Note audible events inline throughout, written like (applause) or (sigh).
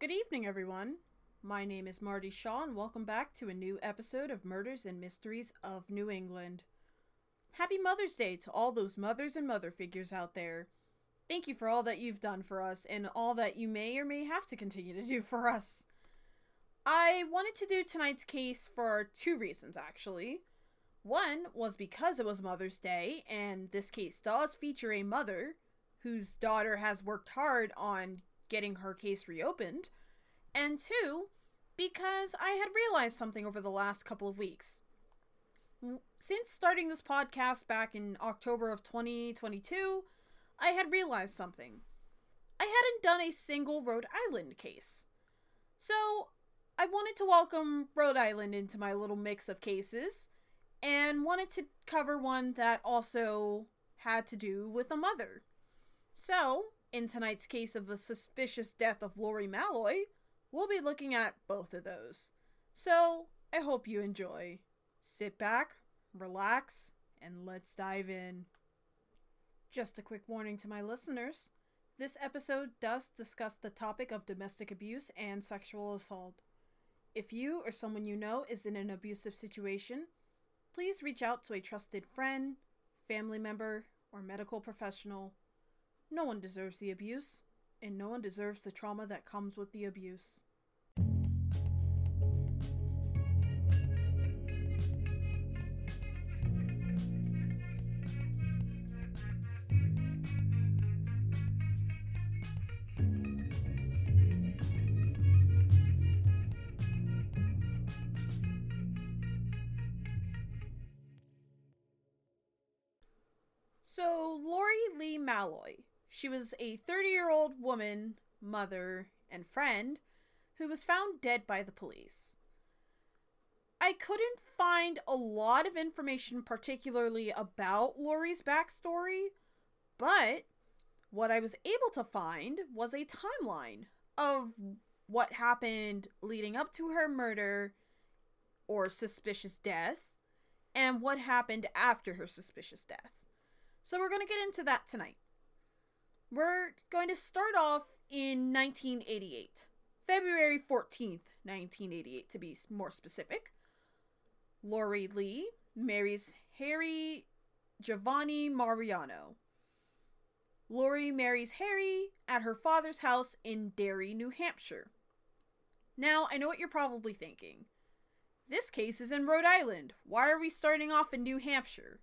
Good evening, everyone. My name is Marti Shaw, and welcome back to a new episode of Murders and Mysteries of New England. Happy Mother's Day to all those mothers and mother figures out there. Thank you for all that you've done for us and all that you may or may have to continue to do for us. I wanted to do tonight's case for two reasons, actually. One was because it was Mother's Day, and this case does feature a mother whose daughter has worked hard on getting her case reopened. And two, because I had realized something over the last couple of weeks. Since starting this podcast back in October of 2022, I had realized something. I hadn't done a single Rhode Island case. So, I wanted to welcome Rhode Island into my little mix of cases and wanted to cover one that also had to do with a mother. So, in tonight's case of the suspicious death of Lori Malloy, we'll be looking at both of those. So, I hope you enjoy. Sit back, relax, and let's dive in. Just a quick warning to my listeners this episode does discuss the topic of domestic abuse and sexual assault. If you or someone you know is in an abusive situation, please reach out to a trusted friend, family member, or medical professional. No one deserves the abuse, and no one deserves the trauma that comes with the abuse. So, Lori Lee Malloy. She was a 30 year old woman, mother, and friend who was found dead by the police. I couldn't find a lot of information, particularly about Lori's backstory, but what I was able to find was a timeline of what happened leading up to her murder or suspicious death and what happened after her suspicious death. So we're going to get into that tonight. We're going to start off in 1988, February 14th, 1988, to be more specific. Lori Lee marries Harry Giovanni Mariano. Lori marries Harry at her father's house in Derry, New Hampshire. Now, I know what you're probably thinking. This case is in Rhode Island. Why are we starting off in New Hampshire?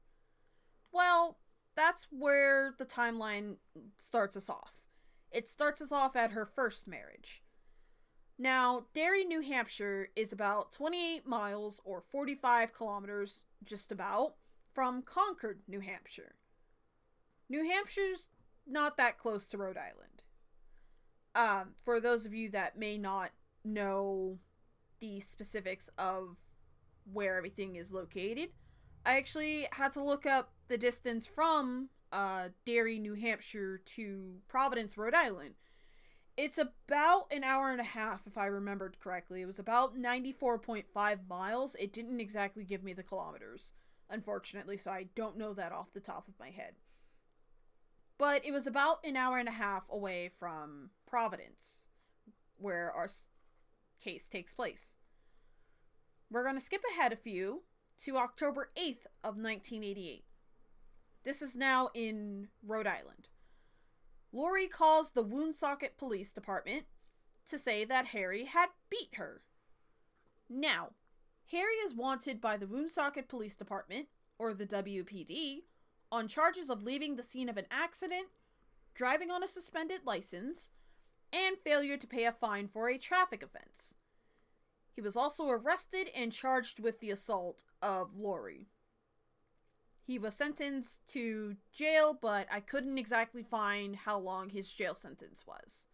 Well, that's where the timeline starts us off. It starts us off at her first marriage. Now, Derry, New Hampshire is about 28 miles or 45 kilometers, just about, from Concord, New Hampshire. New Hampshire's not that close to Rhode Island. Um, for those of you that may not know the specifics of where everything is located, I actually had to look up the distance from uh, Derry, New Hampshire to Providence, Rhode Island. It's about an hour and a half, if I remembered correctly. It was about 94.5 miles. It didn't exactly give me the kilometers, unfortunately, so I don't know that off the top of my head. But it was about an hour and a half away from Providence, where our case takes place. We're going to skip ahead a few to October 8th of 1988. This is now in Rhode Island. Lori calls the Woonsocket Police Department to say that Harry had beat her. Now, Harry is wanted by the Woonsocket Police Department, or the WPD, on charges of leaving the scene of an accident, driving on a suspended license, and failure to pay a fine for a traffic offense. He was also arrested and charged with the assault of Lori. He was sentenced to jail, but I couldn't exactly find how long his jail sentence was.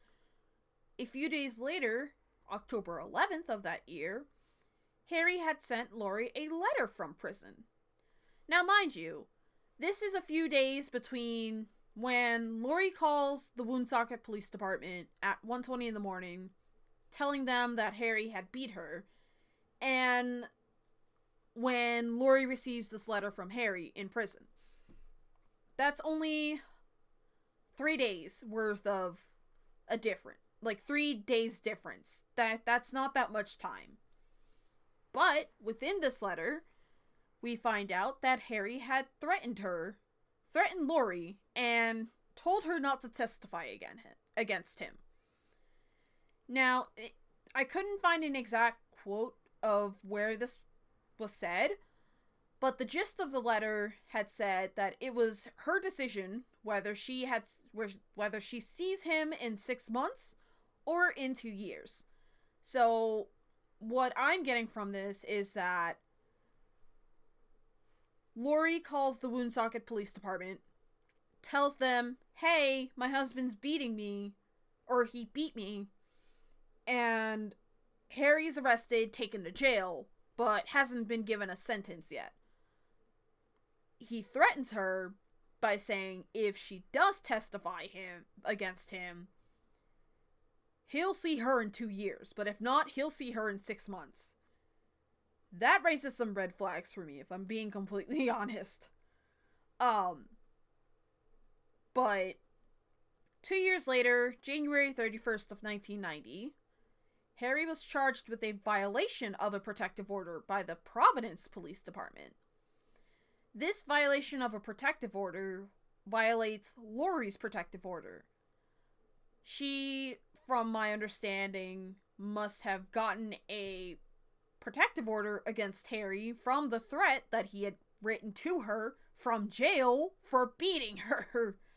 A few days later, October 11th of that year, Harry had sent Lori a letter from prison. Now, mind you, this is a few days between when Lori calls the Woonsocket Police Department at 1:20 in the morning telling them that Harry had beat her. And when Lori receives this letter from Harry in prison. That's only three days worth of a different like 3 days difference. That that's not that much time. But within this letter, we find out that Harry had threatened her, threatened Lori, and told her not to testify again against him. Now, it, I couldn't find an exact quote of where this was said, but the gist of the letter had said that it was her decision whether she had whether she sees him in 6 months or in 2 years. So, what I'm getting from this is that Lori calls the Woonsocket Police Department, tells them, "Hey, my husband's beating me or he beat me." And Harry's arrested, taken to jail, but hasn't been given a sentence yet. He threatens her by saying if she does testify him against him, he'll see her in 2 years, but if not, he'll see her in 6 months. That raises some red flags for me if I'm being completely (laughs) honest. Um but 2 years later, January 31st of 1990, Harry was charged with a violation of a protective order by the Providence Police Department. This violation of a protective order violates Lori's protective order. She, from my understanding, must have gotten a protective order against Harry from the threat that he had written to her from jail for beating her. (laughs)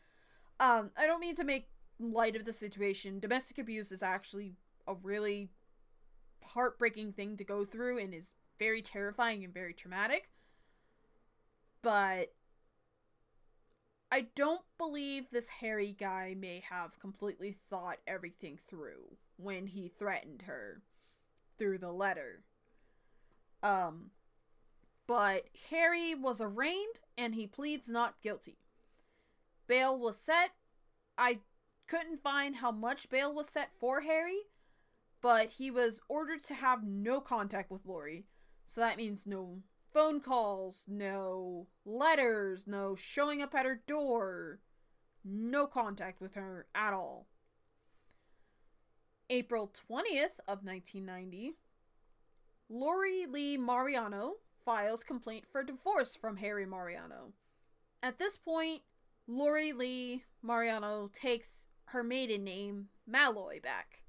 Um, I don't mean to make light of the situation. Domestic abuse is actually a really heartbreaking thing to go through and is very terrifying and very traumatic. But I don't believe this Harry guy may have completely thought everything through when he threatened her through the letter. Um but Harry was arraigned and he pleads not guilty. Bail was set. I couldn't find how much bail was set for Harry, but he was ordered to have no contact with Lori. So that means no phone calls, no letters, no showing up at her door, no contact with her at all. April 20th of 1990, Lori Lee Mariano files complaint for divorce from Harry Mariano. At this point, Lori Lee Mariano takes her maiden name, Malloy, back.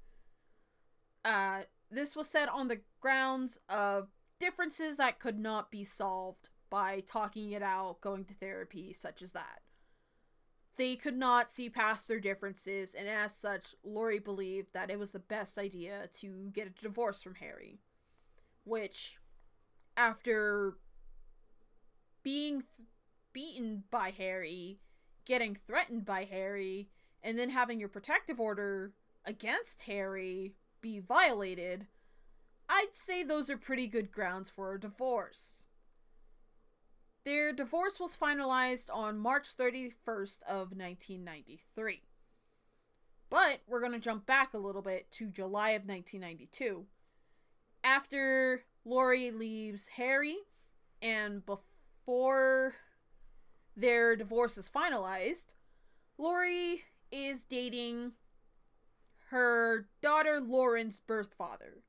Uh, this was said on the grounds of differences that could not be solved by talking it out, going to therapy, such as that. They could not see past their differences, and as such, Lori believed that it was the best idea to get a divorce from Harry. Which, after being th- beaten by Harry, getting threatened by Harry, and then having your protective order against Harry be violated, I'd say those are pretty good grounds for a divorce. Their divorce was finalized on March 31st of 1993. But we're going to jump back a little bit to July of 1992. After Lori leaves Harry and before their divorce is finalized, Lori is dating her daughter Lauren's birth father.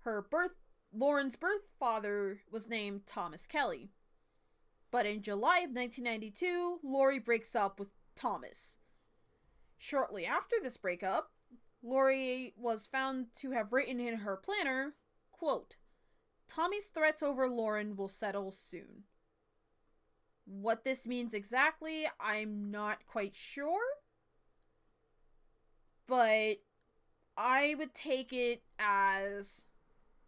Her birth Lauren's birth father was named Thomas Kelly. But in July of 1992, Lori breaks up with Thomas. Shortly after this breakup, Lori was found to have written in her planner, quote, Tommy's threats over Lauren will settle soon. What this means exactly, I'm not quite sure but I would take it as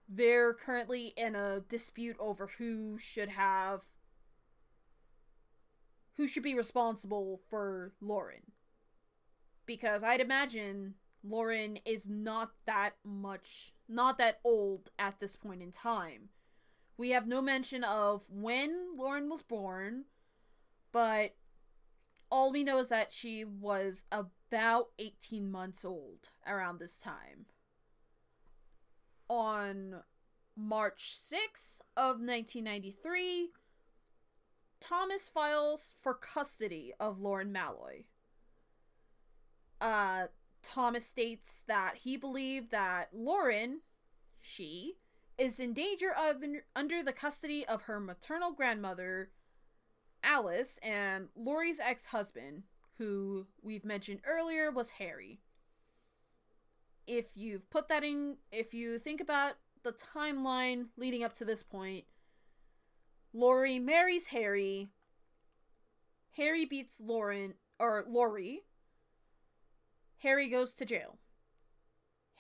they're currently in a dispute over who should have who should be responsible for Lauren. Because I'd imagine Lauren is not that much not that old at this point in time. We have no mention of when Lauren was born, but all we know is that she was about 18 months old around this time. On March 6 of 1993, Thomas files for custody of Lauren Malloy. Uh, Thomas states that he believed that Lauren, she, is in danger of under the custody of her maternal grandmother, Alice, and Lori's ex husband, who we've mentioned earlier was Harry. If you've put that in, if you think about the timeline leading up to this point, Lori marries Harry. Harry beats Lauren, or Lori. Harry goes to jail.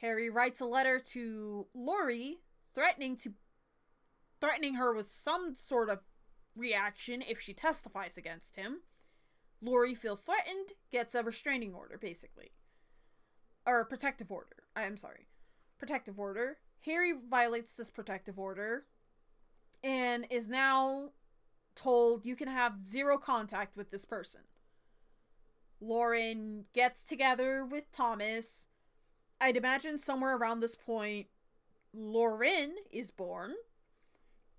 Harry writes a letter to Lori threatening to threatening her with some sort of reaction if she testifies against him. Lori feels threatened, gets a restraining order, basically. Or a protective order. I'm sorry. Protective order. Harry violates this protective order and is now told you can have zero contact with this person. Lauren gets together with Thomas. I'd imagine somewhere around this point, Lauren is born,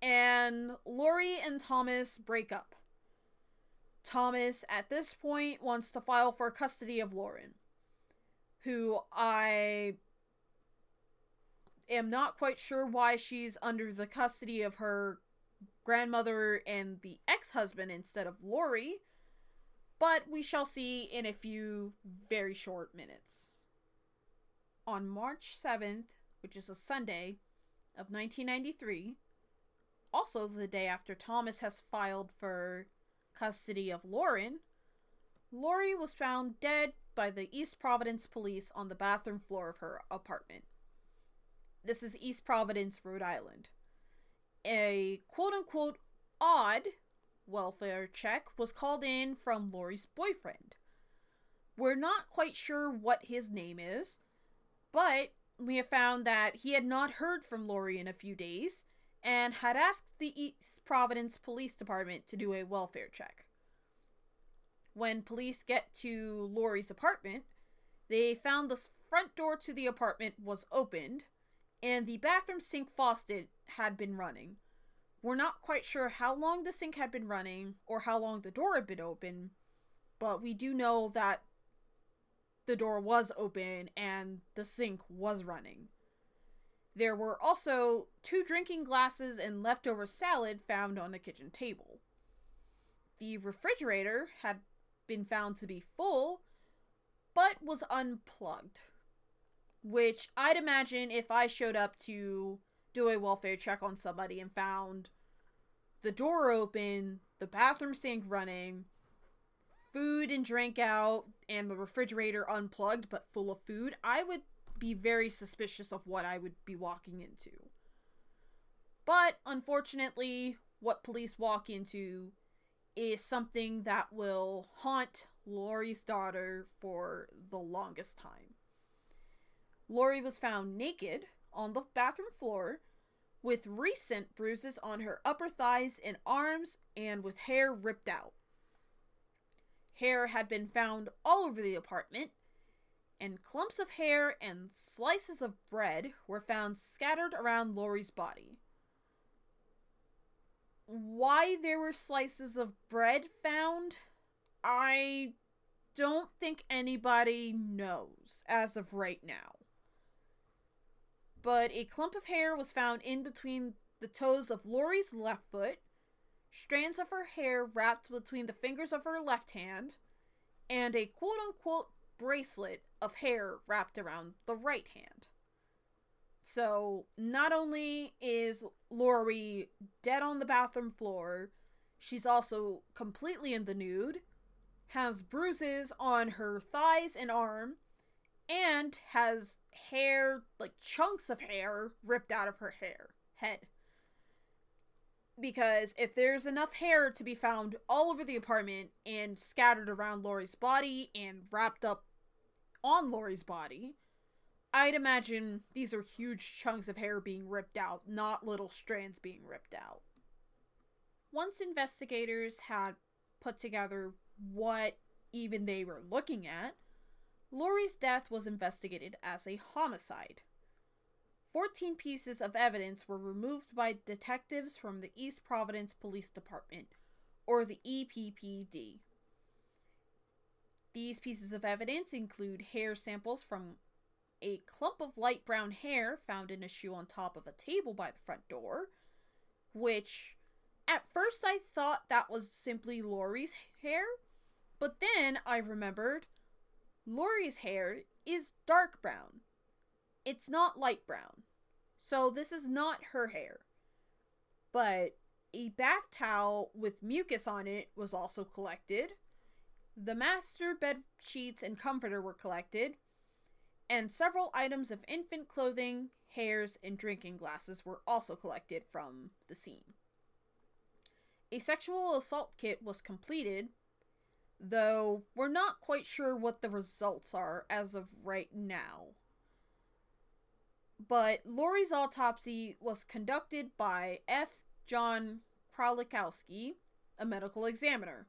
and Lori and Thomas break up. Thomas, at this point, wants to file for custody of Lauren, who I am not quite sure why she's under the custody of her grandmother and the ex husband instead of Lori, but we shall see in a few very short minutes. On March 7th, which is a Sunday of 1993, also the day after Thomas has filed for custody of Lauren, Lori was found dead by the East Providence police on the bathroom floor of her apartment. This is East Providence, Rhode Island. A quote unquote odd welfare check was called in from Lori's boyfriend. We're not quite sure what his name is, but we have found that he had not heard from Lori in a few days and had asked the East Providence Police Department to do a welfare check. When police get to Lori's apartment, they found the front door to the apartment was opened and the bathroom sink faucet had been running. We're not quite sure how long the sink had been running or how long the door had been open, but we do know that the door was open and the sink was running. There were also two drinking glasses and leftover salad found on the kitchen table. The refrigerator had been found to be full, but was unplugged. Which I'd imagine if I showed up to do a welfare check on somebody and found the door open, the bathroom sink running, food and drink out and the refrigerator unplugged but full of food, I would be very suspicious of what I would be walking into. But unfortunately, what police walk into is something that will haunt Lori's daughter for the longest time. Lori was found naked on the bathroom floor with recent bruises on her upper thighs and arms and with hair ripped out. Hair had been found all over the apartment, and clumps of hair and slices of bread were found scattered around Lori's body. Why there were slices of bread found, I don't think anybody knows as of right now. But a clump of hair was found in between the toes of Lori's left foot strands of her hair wrapped between the fingers of her left hand, and a quote unquote bracelet of hair wrapped around the right hand. So, not only is Lori dead on the bathroom floor, she's also completely in the nude, has bruises on her thighs and arm, and has hair, like chunks of hair, ripped out of her hair head because if there's enough hair to be found all over the apartment and scattered around Lori's body and wrapped up on Lori's body, I'd imagine these are huge chunks of hair being ripped out, not little strands being ripped out. Once investigators had put together what even they were looking at, Lori's death was investigated as a homicide. 14 pieces of evidence were removed by detectives from the East Providence Police Department, or the EPPD. These pieces of evidence include hair samples from a clump of light brown hair found in a shoe on top of a table by the front door, which at first I thought that was simply Lori's hair, but then I remembered Lori's hair is dark brown. It's not light brown. So this is not her hair. But a bath towel with mucus on it was also collected. The master bed sheets and comforter were collected, and several items of infant clothing, hairs, and drinking glasses were also collected from the scene. A sexual assault kit was completed, though we're not quite sure what the results are as of right now. But Lori's autopsy was conducted by F. John Krolikowski, a medical examiner.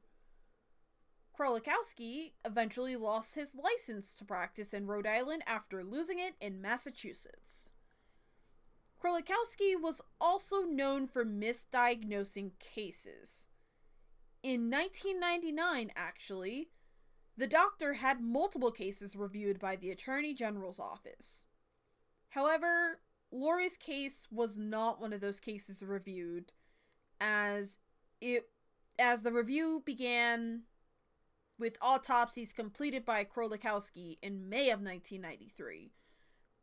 Krolikowski eventually lost his license to practice in Rhode Island after losing it in Massachusetts. Krolikowski was also known for misdiagnosing cases. In 1999, actually, the doctor had multiple cases reviewed by the Attorney General's office. However, Lori's case was not one of those cases reviewed, as it as the review began with autopsies completed by Krolikowski in May of 1993,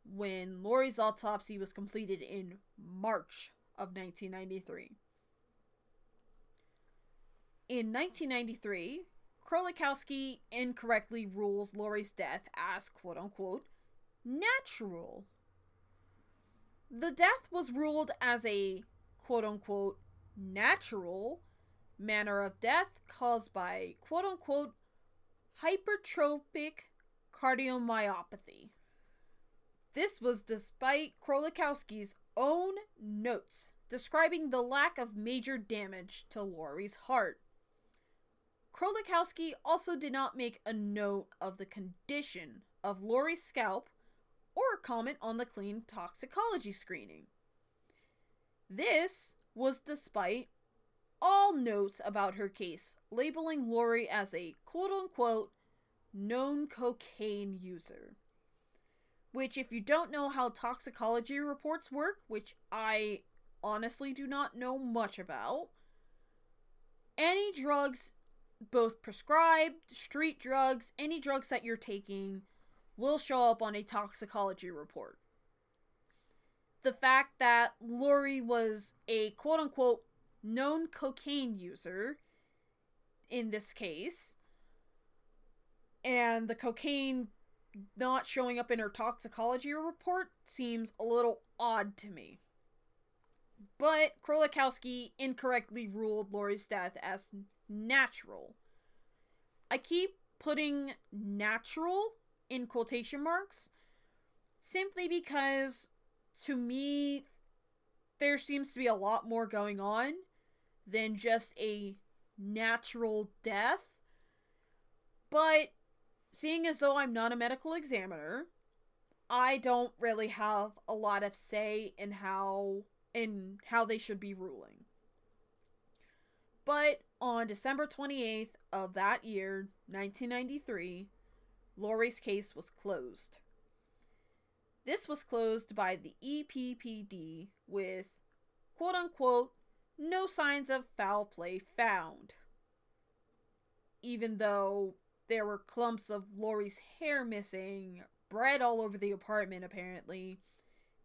when Lori's autopsy was completed in March of 1993. In 1993, Krolikowski incorrectly rules Lori's death as quote unquote natural. The death was ruled as a quote unquote natural manner of death caused by quote unquote hypertrophic cardiomyopathy. This was despite Krolikowski's own notes describing the lack of major damage to Lori's heart. Krolikowski also did not make a note of the condition of Lori's scalp or comment on the clean toxicology screening. This was despite all notes about her case labeling Lori as a quote unquote known cocaine user. Which, if you don't know how toxicology reports work, which I honestly do not know much about, any drugs, both prescribed, street drugs, any drugs that you're taking, will show up on a toxicology report. The fact that Lori was a quote unquote known cocaine user in this case, and the cocaine not showing up in her toxicology report seems a little odd to me. But Krolikowski incorrectly ruled Lori's death as natural. I keep putting natural in quotation marks simply because to me there seems to be a lot more going on than just a natural death. But seeing as though I'm not a medical examiner, I don't really have a lot of say in how in how they should be ruling. But on December 28th of that year, 1993, Lori's case was closed. This was closed by the EPPD with quote unquote no signs of foul play found. Even though there were clumps of Lori's hair missing, bread all over the apartment apparently,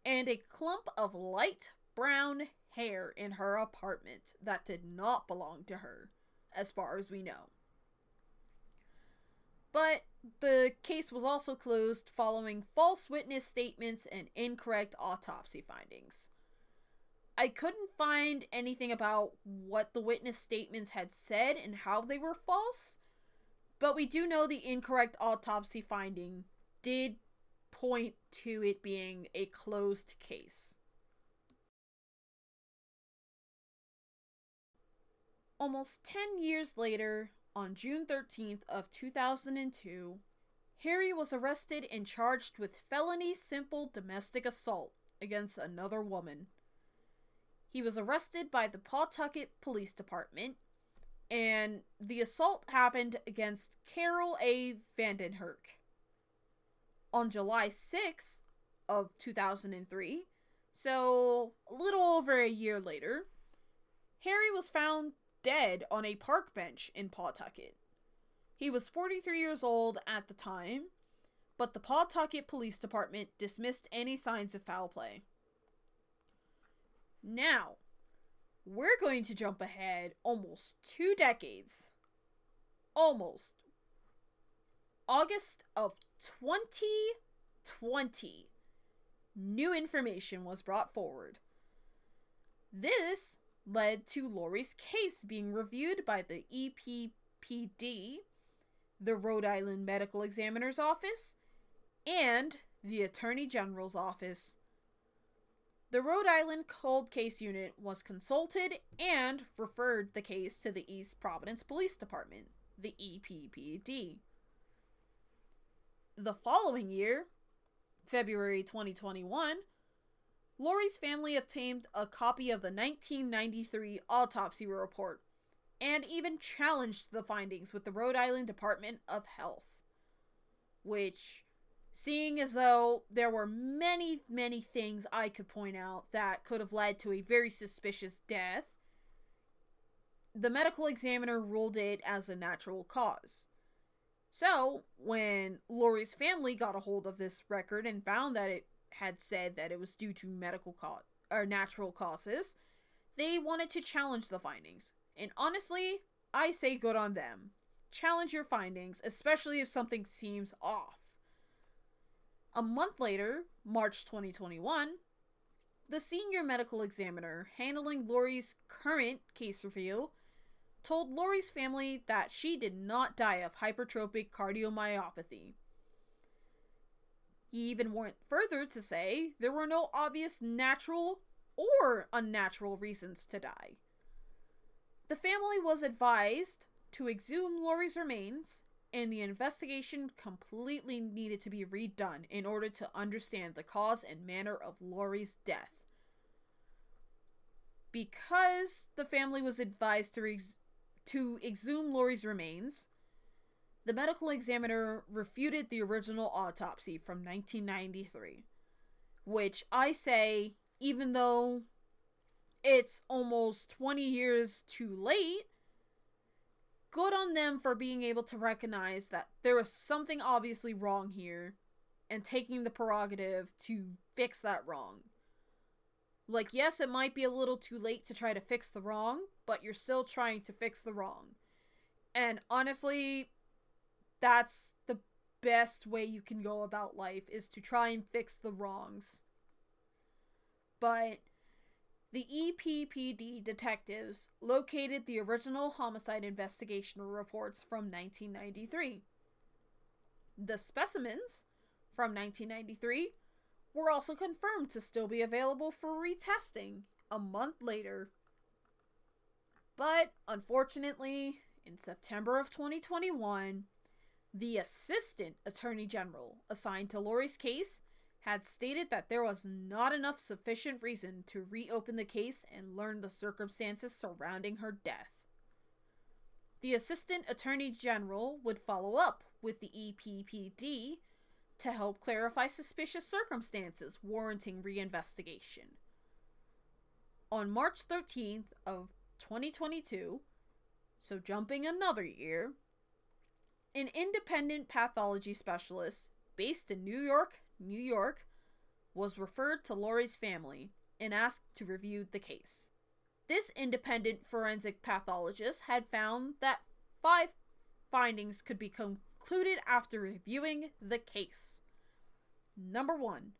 and a clump of light brown hair in her apartment that did not belong to her, as far as we know. But the case was also closed following false witness statements and incorrect autopsy findings. I couldn't find anything about what the witness statements had said and how they were false, but we do know the incorrect autopsy finding did point to it being a closed case. Almost 10 years later, on June 13th of 2002, Harry was arrested and charged with felony simple domestic assault against another woman. He was arrested by the Pawtucket Police Department, and the assault happened against Carol A. Vandenherk. On July 6th of 2003, so a little over a year later, Harry was found dead on a park bench in Pawtucket. He was 43 years old at the time, but the Pawtucket Police Department dismissed any signs of foul play. Now, we're going to jump ahead almost two decades. Almost. August of 2020. New information was brought forward. This led to Lori's case being reviewed by the EPPD, the Rhode Island Medical Examiner's Office, and the Attorney General's Office. The Rhode Island Cold Case Unit was consulted and referred the case to the East Providence Police Department, the EPPD. The following year, February 2021, Lori's family obtained a copy of the 1993 autopsy report and even challenged the findings with the Rhode Island Department of Health, which seeing as though there were many, many things I could point out that could have led to a very suspicious death, the medical examiner ruled it as a natural cause. So, when Lori's family got a hold of this record and found that it had said that it was due to medical cause or natural causes, they wanted to challenge the findings. And honestly, I say good on them. Challenge your findings, especially if something seems off. A month later, March 2021, the senior medical examiner handling Lori's current case review told Lori's family that she did not die of hypertrophic cardiomyopathy. He even went further to say there were no obvious natural or unnatural reasons to die. The family was advised to exhume Lori's remains and the investigation completely needed to be redone in order to understand the cause and manner of Lori's death. Because the family was advised to, ex- to exhume Lori's remains, the medical examiner refuted the original autopsy from 1993, which I say, even though it's almost 20 years too late, good on them for being able to recognize that there was something obviously wrong here and taking the prerogative to fix that wrong. Like, yes, it might be a little too late to try to fix the wrong, but you're still trying to fix the wrong. And honestly, that's the best way you can go about life is to try and fix the wrongs. But the EPPD detectives located the original homicide investigation reports from 1993. The specimens from 1993 were also confirmed to still be available for retesting a month later. But unfortunately, in September of 2021, the Assistant Attorney General assigned to Lori's case had stated that there was not enough sufficient reason to reopen the case and learn the circumstances surrounding her death. The Assistant Attorney General would follow up with the EPPD to help clarify suspicious circumstances warranting reinvestigation. On March 13th of 2022, so jumping another year, an independent pathology specialist based in New York New York, was referred to Lori's family and asked to review the case. This independent forensic pathologist had found that five findings could be concluded after reviewing the case. Number 1.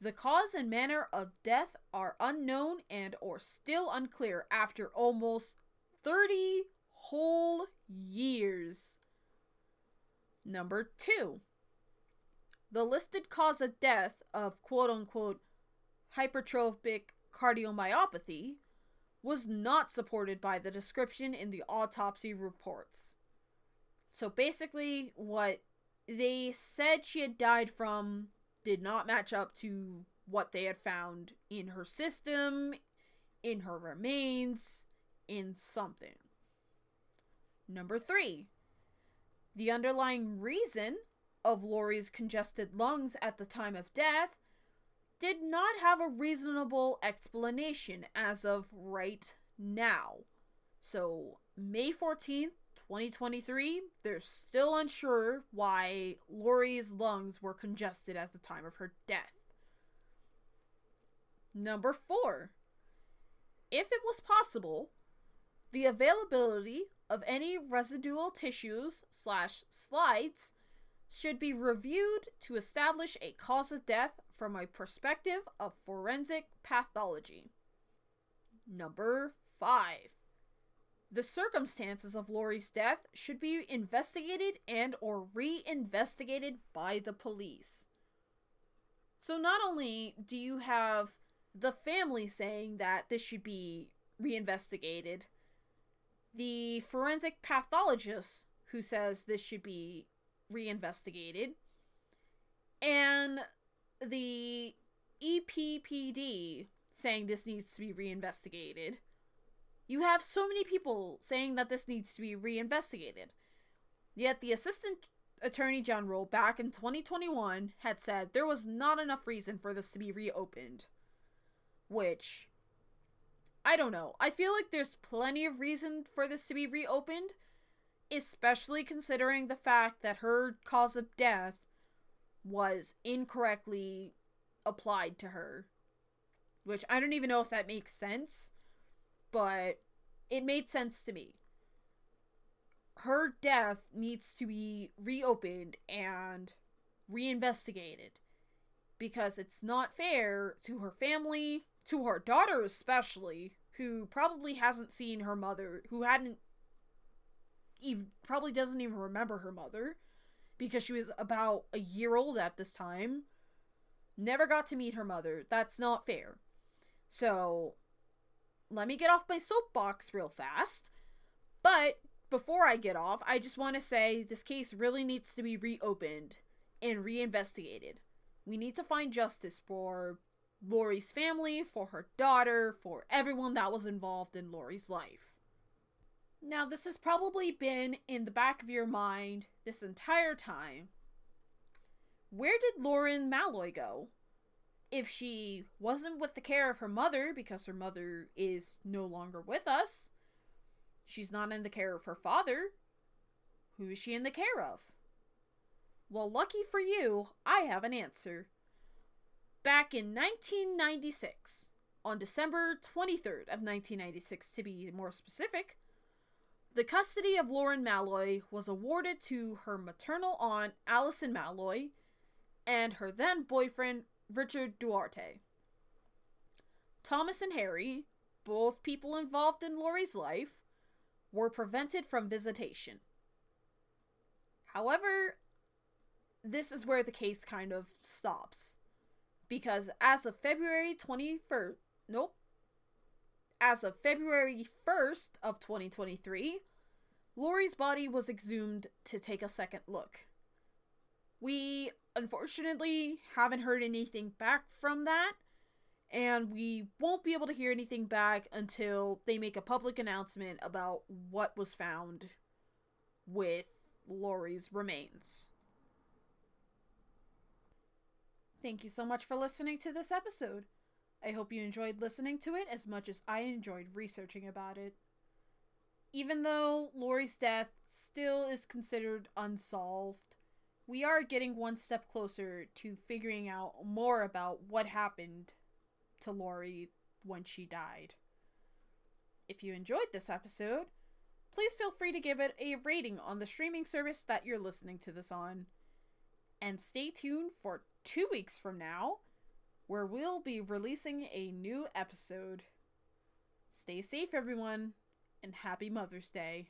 The cause and manner of death are unknown and or still unclear after almost 30 whole years. Number 2. The listed cause of death of quote unquote hypertrophic cardiomyopathy was not supported by the description in the autopsy reports. So basically, what they said she had died from did not match up to what they had found in her system, in her remains, in something. Number three, the underlying reason of Lori's congested lungs at the time of death did not have a reasonable explanation as of right now. So, May 14th, 2023, they're still unsure why Lori's lungs were congested at the time of her death. Number 4. If it was possible, the availability of any residual tissues slash slides should be reviewed to establish a cause of death from a perspective of forensic pathology. Number 5. The circumstances of Lori's death should be investigated and or re-investigated by the police. So not only do you have the family saying that this should be reinvestigated, the forensic pathologist who says this should be reinvestigated, and the EPPD saying this needs to be reinvestigated. You have so many people saying that this needs to be reinvestigated. Yet the Assistant Attorney General back in 2021 had said there was not enough reason for this to be reopened. Which, I don't know. I feel like there's plenty of reason for this to be reopened, especially considering the fact that her cause of death was incorrectly applied to her. Which I don't even know if that makes sense, but it made sense to me. Her death needs to be reopened and reinvestigated because it's not fair to her family, to her daughter especially, who probably hasn't seen her mother, who hadn't even probably doesn't even remember her mother because she was about a year old at this time. Never got to meet her mother. That's not fair. So, let me get off my soapbox real fast. But before I get off, I just want to say this case really needs to be reopened and reinvestigated. We need to find justice for Lori's family, for her daughter, for everyone that was involved in Lori's life. Now, this has probably been in the back of your mind this entire time. Where did Lauren Malloy go? If she wasn't with the care of her mother because her mother is no longer with us, she's not in the care of her father. Who is she in the care of? Well, lucky for you, I have an answer. Back in 1996, on December 23rd of 1996 to be more specific, the custody of Lauren Malloy was awarded to her maternal aunt, Allison Malloy, and her then boyfriend, Richard Duarte. Thomas and Harry, both people involved in Lori's life, were prevented from visitation. However, this is where the case kind of stops. Because as of February 21st, nope, as of February 1st of 2023, Lori's body was exhumed to take a second look. We unfortunately haven't heard anything back from that, and we won't be able to hear anything back until they make a public announcement about what was found with Lori's remains. Thank you so much for listening to this episode. I hope you enjoyed listening to it as much as I enjoyed researching about it. Even though Lori's death still is considered unsolved, we are getting one step closer to figuring out more about what happened to Lori when she died. If you enjoyed this episode, please feel free to give it a rating on the streaming service that you're listening to this on. And stay tuned for two weeks from now where we'll be releasing a new episode. Stay safe, everyone, and happy Mother's Day.